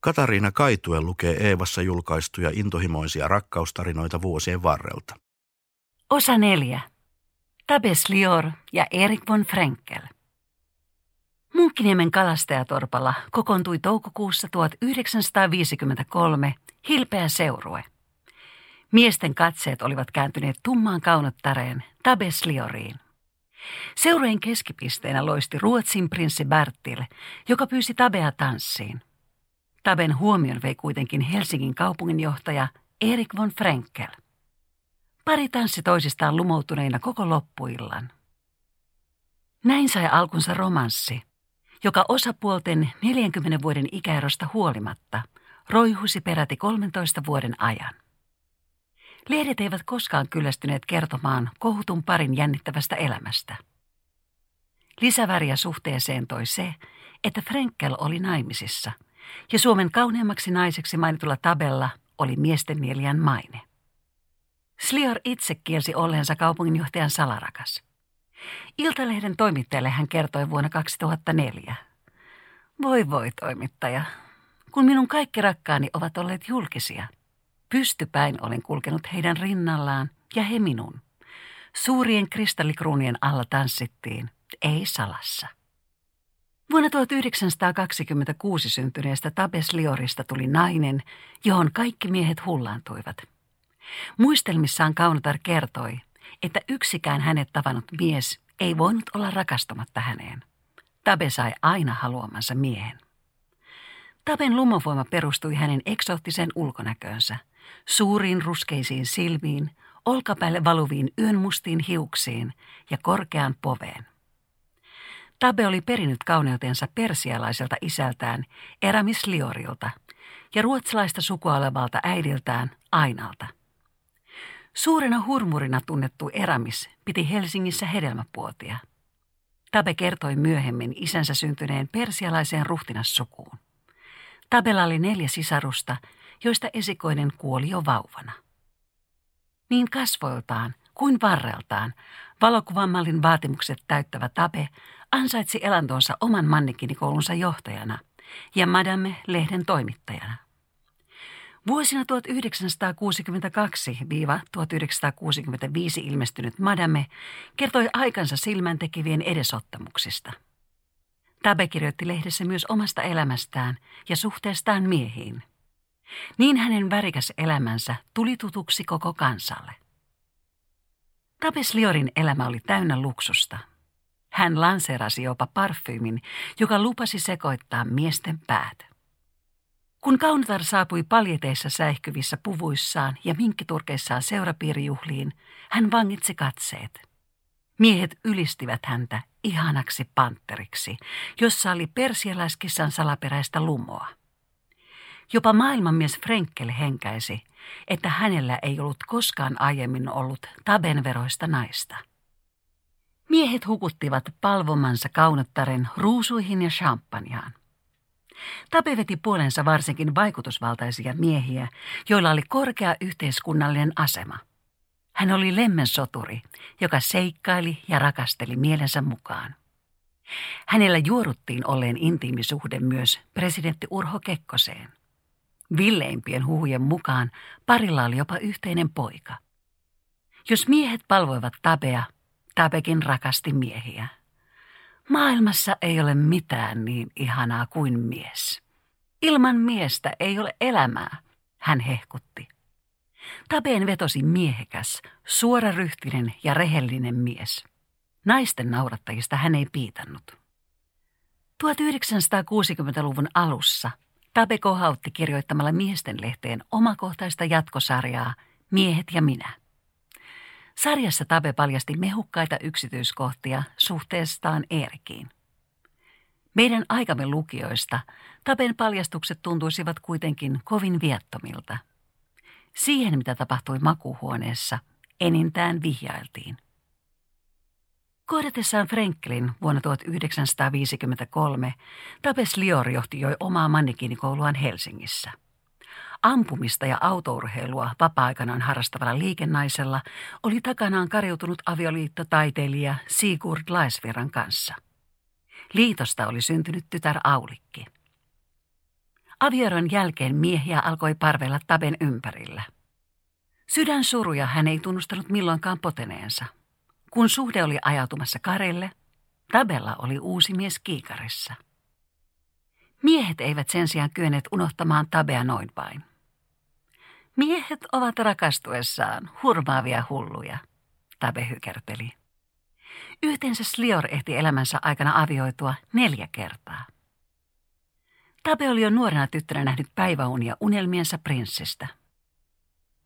Katariina Kaitue lukee Eevassa julkaistuja intohimoisia rakkaustarinoita vuosien varrelta. Osa neljä. Tabes Lior ja Erik von Frenkel. Munkkiniemen kalastajatorpalla kokoontui toukokuussa 1953 hilpeä seurue. Miesten katseet olivat kääntyneet tummaan kaunottareen Tabeslioriin. Seurueen keskipisteenä loisti Ruotsin prinssi Bertil, joka pyysi Tabea tanssiin. Taben huomion vei kuitenkin Helsingin kaupunginjohtaja Erik von Frenkel. Pari tanssi toisistaan lumoutuneina koko loppuillan. Näin sai alkunsa romanssi, joka osapuolten 40 vuoden ikäerosta huolimatta roihusi peräti 13 vuoden ajan. Lehdet eivät koskaan kyllästyneet kertomaan kohutun parin jännittävästä elämästä. Lisäväriä suhteeseen toi se, että Frenkel oli naimisissa ja Suomen kauneimmaksi naiseksi mainitulla tabella oli miesten mieliän maine. Slior itse kielsi olleensa kaupunginjohtajan salarakas. Iltalehden toimittajalle hän kertoi vuonna 2004. Voi voi toimittaja, kun minun kaikki rakkaani ovat olleet julkisia – Pystypäin olen kulkenut heidän rinnallaan ja he minun. Suurien kristallikruunien alla tanssittiin, ei salassa. Vuonna 1926 syntyneestä Tabes Liorista tuli nainen, johon kaikki miehet hullaantuivat. Muistelmissaan Kaunotar kertoi, että yksikään hänet tavannut mies ei voinut olla rakastumatta häneen. Tabe sai aina haluamansa miehen. Taben lumovoima perustui hänen eksoottiseen ulkonäköönsä – suuriin ruskeisiin silmiin, olkapäälle valuviin yön mustiin hiuksiin ja korkeaan poveen. Tabe oli perinnyt kauneutensa persialaiselta isältään Eramis Liorilta ja ruotsalaista sukua olevalta äidiltään Ainalta. Suurena hurmurina tunnettu Eramis piti Helsingissä hedelmäpuotia. Tabe kertoi myöhemmin isänsä syntyneen persialaiseen ruhtinassukuun. Tabella oli neljä sisarusta joista esikoinen kuoli jo vauvana. Niin kasvoiltaan kuin varreltaan valokuvamallin vaatimukset täyttävä Tape ansaitsi elantonsa oman mannekinikoulunsa johtajana ja Madame-lehden toimittajana. Vuosina 1962-1965 ilmestynyt Madame kertoi aikansa silmäntekevien edesottamuksista. Tabe kirjoitti lehdessä myös omasta elämästään ja suhteestaan miehiin – niin hänen värikäs elämänsä tuli tutuksi koko kansalle. Tapes Liorin elämä oli täynnä luksusta. Hän lanseerasi jopa parfyymin, joka lupasi sekoittaa miesten päät. Kun Kaunotar saapui paljeteissa säihkyvissä puvuissaan ja minkkiturkeissaan seurapiirijuhliin, hän vangitsi katseet. Miehet ylistivät häntä ihanaksi panteriksi, jossa oli persialaiskissan salaperäistä lumoa. Jopa maailmanmies Frenkel henkäisi, että hänellä ei ollut koskaan aiemmin ollut tabenveroista naista. Miehet hukuttivat palvomansa kaunottaren ruusuihin ja champagnaan. Tape veti puolensa varsinkin vaikutusvaltaisia miehiä, joilla oli korkea yhteiskunnallinen asema. Hän oli lemmensoturi, joka seikkaili ja rakasteli mielensä mukaan. Hänellä juoruttiin olleen intiimisuhde myös presidentti Urho Kekkoseen. Villeimpien huhujen mukaan parilla oli jopa yhteinen poika. Jos miehet palvoivat Tabea, Tabekin rakasti miehiä. Maailmassa ei ole mitään niin ihanaa kuin mies. Ilman miestä ei ole elämää, hän hehkutti. Tabeen vetosi miehekäs, suoraryhtinen ja rehellinen mies. Naisten naurattajista hän ei piitannut. 1960-luvun alussa Tabe kohautti kirjoittamalla miesten lehteen omakohtaista jatkosarjaa Miehet ja minä. Sarjassa Tabe paljasti mehukkaita yksityiskohtia suhteestaan Erikiin. Meidän aikamme lukijoista Taben paljastukset tuntuisivat kuitenkin kovin viattomilta. Siihen, mitä tapahtui makuhuoneessa, enintään vihjailtiin. Kohdatessaan Franklin vuonna 1953 Tapes Lior johti jo omaa mannekiinikouluaan Helsingissä. Ampumista ja autourheilua vapaa-aikanaan harrastavalla liikennaisella oli takanaan kariutunut avioliitto taiteilija Sigurd Laisviran kanssa. Liitosta oli syntynyt tytär Aulikki. Avioron jälkeen miehiä alkoi parvella Taben ympärillä. Sydän suruja hän ei tunnustanut milloinkaan poteneensa. Kun suhde oli ajautumassa karille, Tabella oli uusi mies kiikarissa. Miehet eivät sen sijaan kyenneet unohtamaan Tabea noin vain. Miehet ovat rakastuessaan hurmaavia hulluja, Tabe hykerteli. Yhteensä Slior ehti elämänsä aikana avioitua neljä kertaa. Tabe oli jo nuorena tyttönä nähnyt päiväunia unelmiensa prinssistä.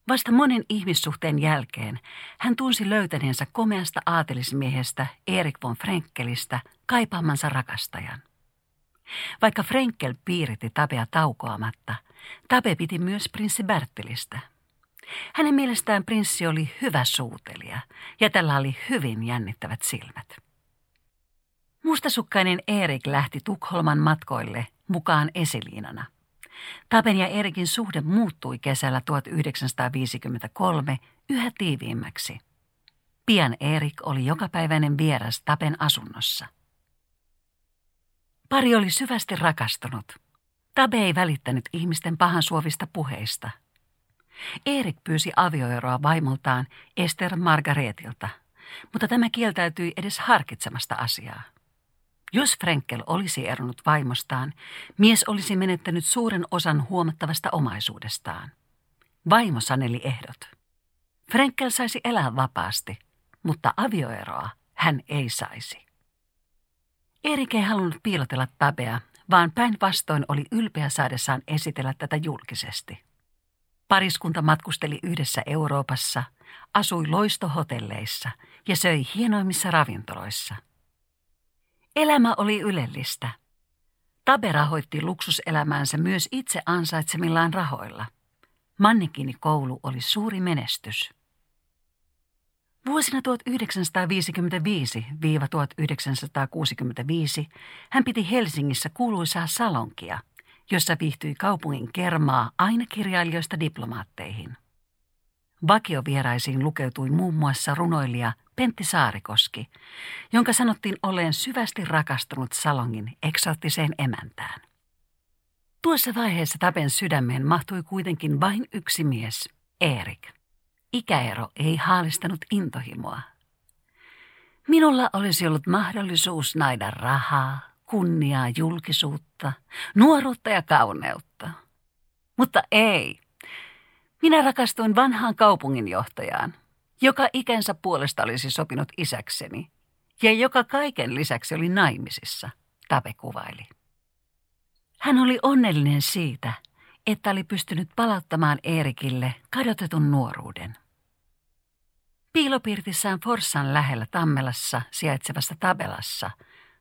Vasta monen ihmissuhteen jälkeen hän tunsi löytäneensä komeasta aatelismiehestä Erik von Frenkelistä kaipaamansa rakastajan. Vaikka Frenkel piiritti Tabea taukoamatta, Tabe piti myös prinssi Bertilistä. Hänen mielestään prinssi oli hyvä suutelija ja tällä oli hyvin jännittävät silmät. Mustasukkainen Erik lähti Tukholman matkoille mukaan esiliinana. Tapen ja Erikin suhde muuttui kesällä 1953 yhä tiiviimmäksi. Pian Erik oli jokapäiväinen vieras Tapen asunnossa. Pari oli syvästi rakastunut. Tabe ei välittänyt ihmisten pahan suovista puheista. Erik pyysi avioeroa vaimoltaan Esther Margaretilta, mutta tämä kieltäytyi edes harkitsemasta asiaa. Jos Frenkel olisi eronnut vaimostaan, mies olisi menettänyt suuren osan huomattavasta omaisuudestaan. Vaimo saneli ehdot. Frenkel saisi elää vapaasti, mutta avioeroa hän ei saisi. Erik ei halunnut piilotella Tabea, vaan päinvastoin oli ylpeä saadessaan esitellä tätä julkisesti. Pariskunta matkusteli yhdessä Euroopassa, asui loistohotelleissa ja söi hienoimmissa ravintoloissa – Elämä oli ylellistä. Tabe rahoitti luksuselämäänsä myös itse ansaitsemillaan rahoilla. Mannikini koulu oli suuri menestys. Vuosina 1955-1965 hän piti Helsingissä kuuluisaa salonkia, jossa viihtyi kaupungin kermaa aina kirjailijoista diplomaatteihin. Vakiovieraisiin lukeutui muun muassa runoilija Pentti Saarikoski, jonka sanottiin olleen syvästi rakastunut salongin eksoottiseen emäntään. Tuossa vaiheessa Tapen sydämeen mahtui kuitenkin vain yksi mies, Erik. Ikäero ei haalistanut intohimoa. Minulla olisi ollut mahdollisuus naida rahaa, kunniaa, julkisuutta, nuoruutta ja kauneutta. Mutta ei, minä rakastuin vanhaan kaupunginjohtajaan, joka ikänsä puolesta olisi sopinut isäkseni ja joka kaiken lisäksi oli naimisissa, Tape kuvaili. Hän oli onnellinen siitä, että oli pystynyt palauttamaan Eerikille kadotetun nuoruuden. Piilopirtissään Forssan lähellä Tammelassa sijaitsevassa Tabelassa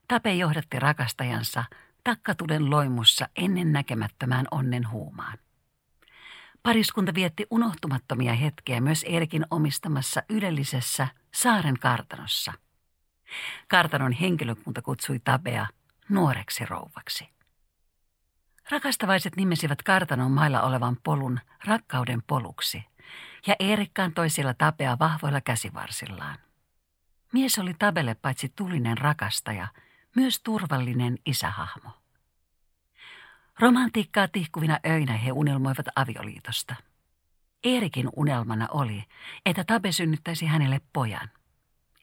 Tape johdatti rakastajansa takkatuden loimussa ennen näkemättömään onnen huumaan. Pariskunta vietti unohtumattomia hetkiä myös Erikin omistamassa ylellisessä saaren kartanossa. Kartanon henkilökunta kutsui Tabea nuoreksi rouvaksi. Rakastavaiset nimesivät kartanon mailla olevan polun rakkauden poluksi, ja Erik kantoi siellä Tabea vahvoilla käsivarsillaan. Mies oli Tabelle paitsi tulinen rakastaja, myös turvallinen isähahmo. Romantiikkaa tihkuvina öinä he unelmoivat avioliitosta. Eerikin unelmana oli, että Tabe synnyttäisi hänelle pojan.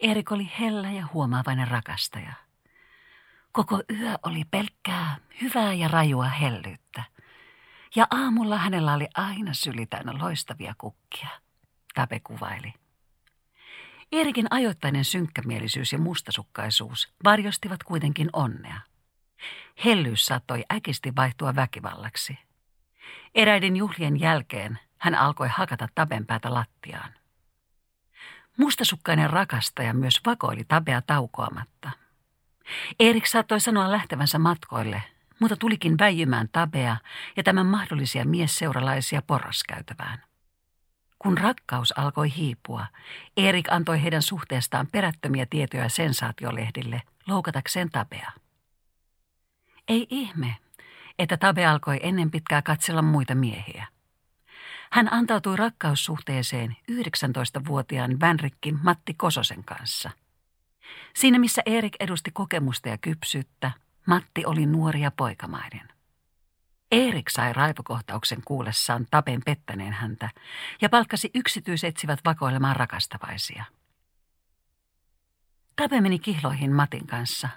Erik oli hellä ja huomaavainen rakastaja. Koko yö oli pelkkää, hyvää ja rajua hellyyttä. Ja aamulla hänellä oli aina syli täynnä loistavia kukkia, Tabe kuvaili. Erikin ajoittainen synkkämielisyys ja mustasukkaisuus varjostivat kuitenkin onnea. Hellyys saattoi äkisti vaihtua väkivallaksi. Eräiden juhlien jälkeen hän alkoi hakata tabenpäätä lattiaan. Mustasukkainen rakastaja myös vakoili tabea taukoamatta. Erik saattoi sanoa lähtevänsä matkoille, mutta tulikin väijymään tabea ja tämän mahdollisia miesseuralaisia porraskäytävään. Kun rakkaus alkoi hiipua, Erik antoi heidän suhteestaan perättömiä tietoja sensaatiolehdille loukatakseen tabea. Ei ihme, että Tabe alkoi ennen pitkää katsella muita miehiä. Hän antautui rakkaussuhteeseen 19-vuotiaan Vänrikki Matti Kososen kanssa. Siinä missä Erik edusti kokemusta ja kypsyyttä, Matti oli nuori ja poikamainen. Erik sai raivokohtauksen kuullessaan Taben pettäneen häntä ja palkkasi yksityisetsivät vakoilemaan rakastavaisia. Tabe meni kihloihin Matin kanssa,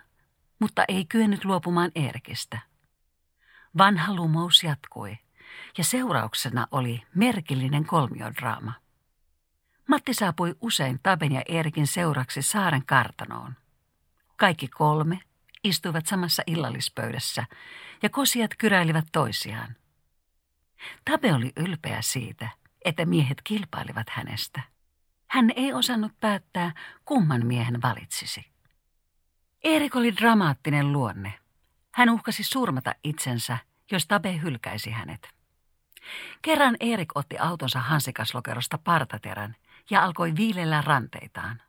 mutta ei kyennyt luopumaan Eerikistä. Vanha lumous jatkui ja seurauksena oli merkillinen kolmiodraama. Matti saapui usein Taben ja Eerikin seuraksi saaren kartanoon. Kaikki kolme istuivat samassa illallispöydässä ja kosijat kyräilivät toisiaan. Tabe oli ylpeä siitä, että miehet kilpailivat hänestä. Hän ei osannut päättää, kumman miehen valitsisi. Erik oli dramaattinen luonne. Hän uhkasi surmata itsensä, jos Tabe hylkäisi hänet. Kerran Erik otti autonsa hansikaslokerosta partaterän ja alkoi viilellä ranteitaan.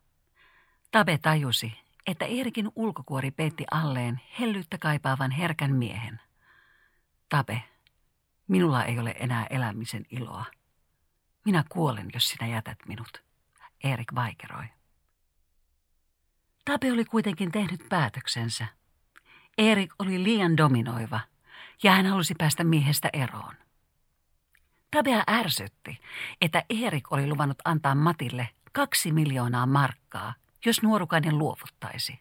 Tabe tajusi, että Eerikin ulkokuori peitti alleen hellyyttä kaipaavan herkän miehen. Tabe, minulla ei ole enää elämisen iloa. Minä kuolen, jos sinä jätät minut, Erik vaikeroi. Tabe oli kuitenkin tehnyt päätöksensä. Erik oli liian dominoiva ja hän halusi päästä miehestä eroon. Tabea ärsytti, että Erik oli luvannut antaa Matille kaksi miljoonaa markkaa, jos nuorukainen luovuttaisi.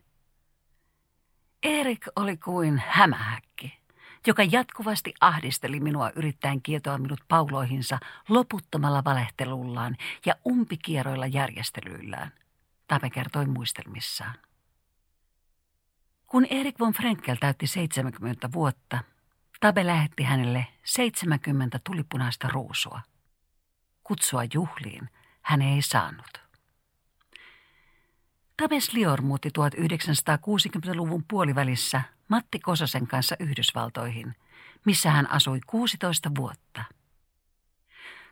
Erik oli kuin hämähäkki, joka jatkuvasti ahdisteli minua yrittäen kietoa minut pauloihinsa loputtomalla valehtelullaan ja umpikierroilla järjestelyillään, Tabe kertoi muistelmissaan. Kun Erik von Frenkel täytti 70 vuotta, Tabe lähetti hänelle 70 tulipunaista ruusua. Kutsua juhliin hän ei saanut. Tabes Lior muutti 1960-luvun puolivälissä Matti Kososen kanssa Yhdysvaltoihin, missä hän asui 16 vuotta.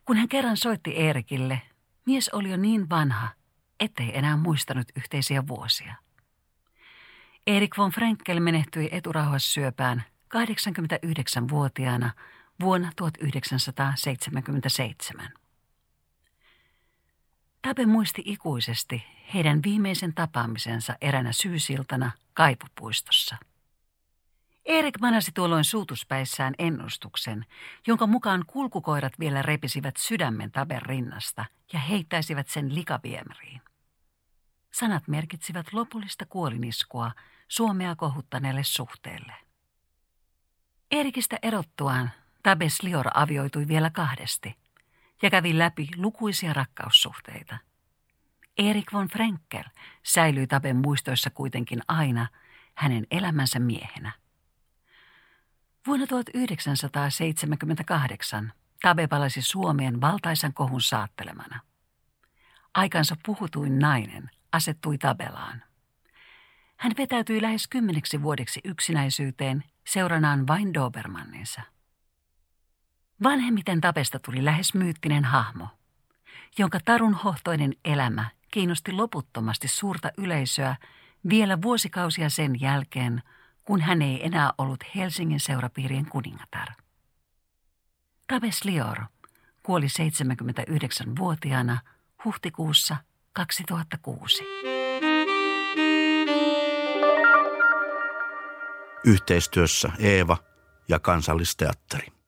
Kun hän kerran soitti Eerikille, mies oli jo niin vanha, ettei enää muistanut yhteisiä vuosia. Erik von Frenkel menehtyi eturauhassyöpään 89-vuotiaana vuonna 1977. Tabe muisti ikuisesti heidän viimeisen tapaamisensa eränä syysiltana kaivupuistossa. Erik manasi tuolloin suutuspäissään ennustuksen, jonka mukaan kulkukoirat vielä repisivät sydämen Taben rinnasta ja heittäisivät sen likaviemäriin. Sanat merkitsivät lopullista kuoliniskua Suomea kohuttaneelle suhteelle. Erikistä erottuaan Tabes Lior avioitui vielä kahdesti ja kävi läpi lukuisia rakkaussuhteita. Erik von Frenkel säilyi Taben muistoissa kuitenkin aina hänen elämänsä miehenä. Vuonna 1978 Tabe palasi Suomeen valtaisan kohun saattelemana. Aikansa puhutuin nainen asettui Tabelaan. Hän vetäytyi lähes kymmeneksi vuodeksi yksinäisyyteen seuranaan vain Dobermanninsa. Vanhemmiten Tapesta tuli lähes myyttinen hahmo, jonka tarunhohtoinen elämä kiinnosti loputtomasti suurta yleisöä vielä vuosikausia sen jälkeen, kun hän ei enää ollut Helsingin seurapiirien kuningatar. Tabes Lior kuoli 79-vuotiaana huhtikuussa 2006. Yhteistyössä Eeva ja Kansallisteatteri.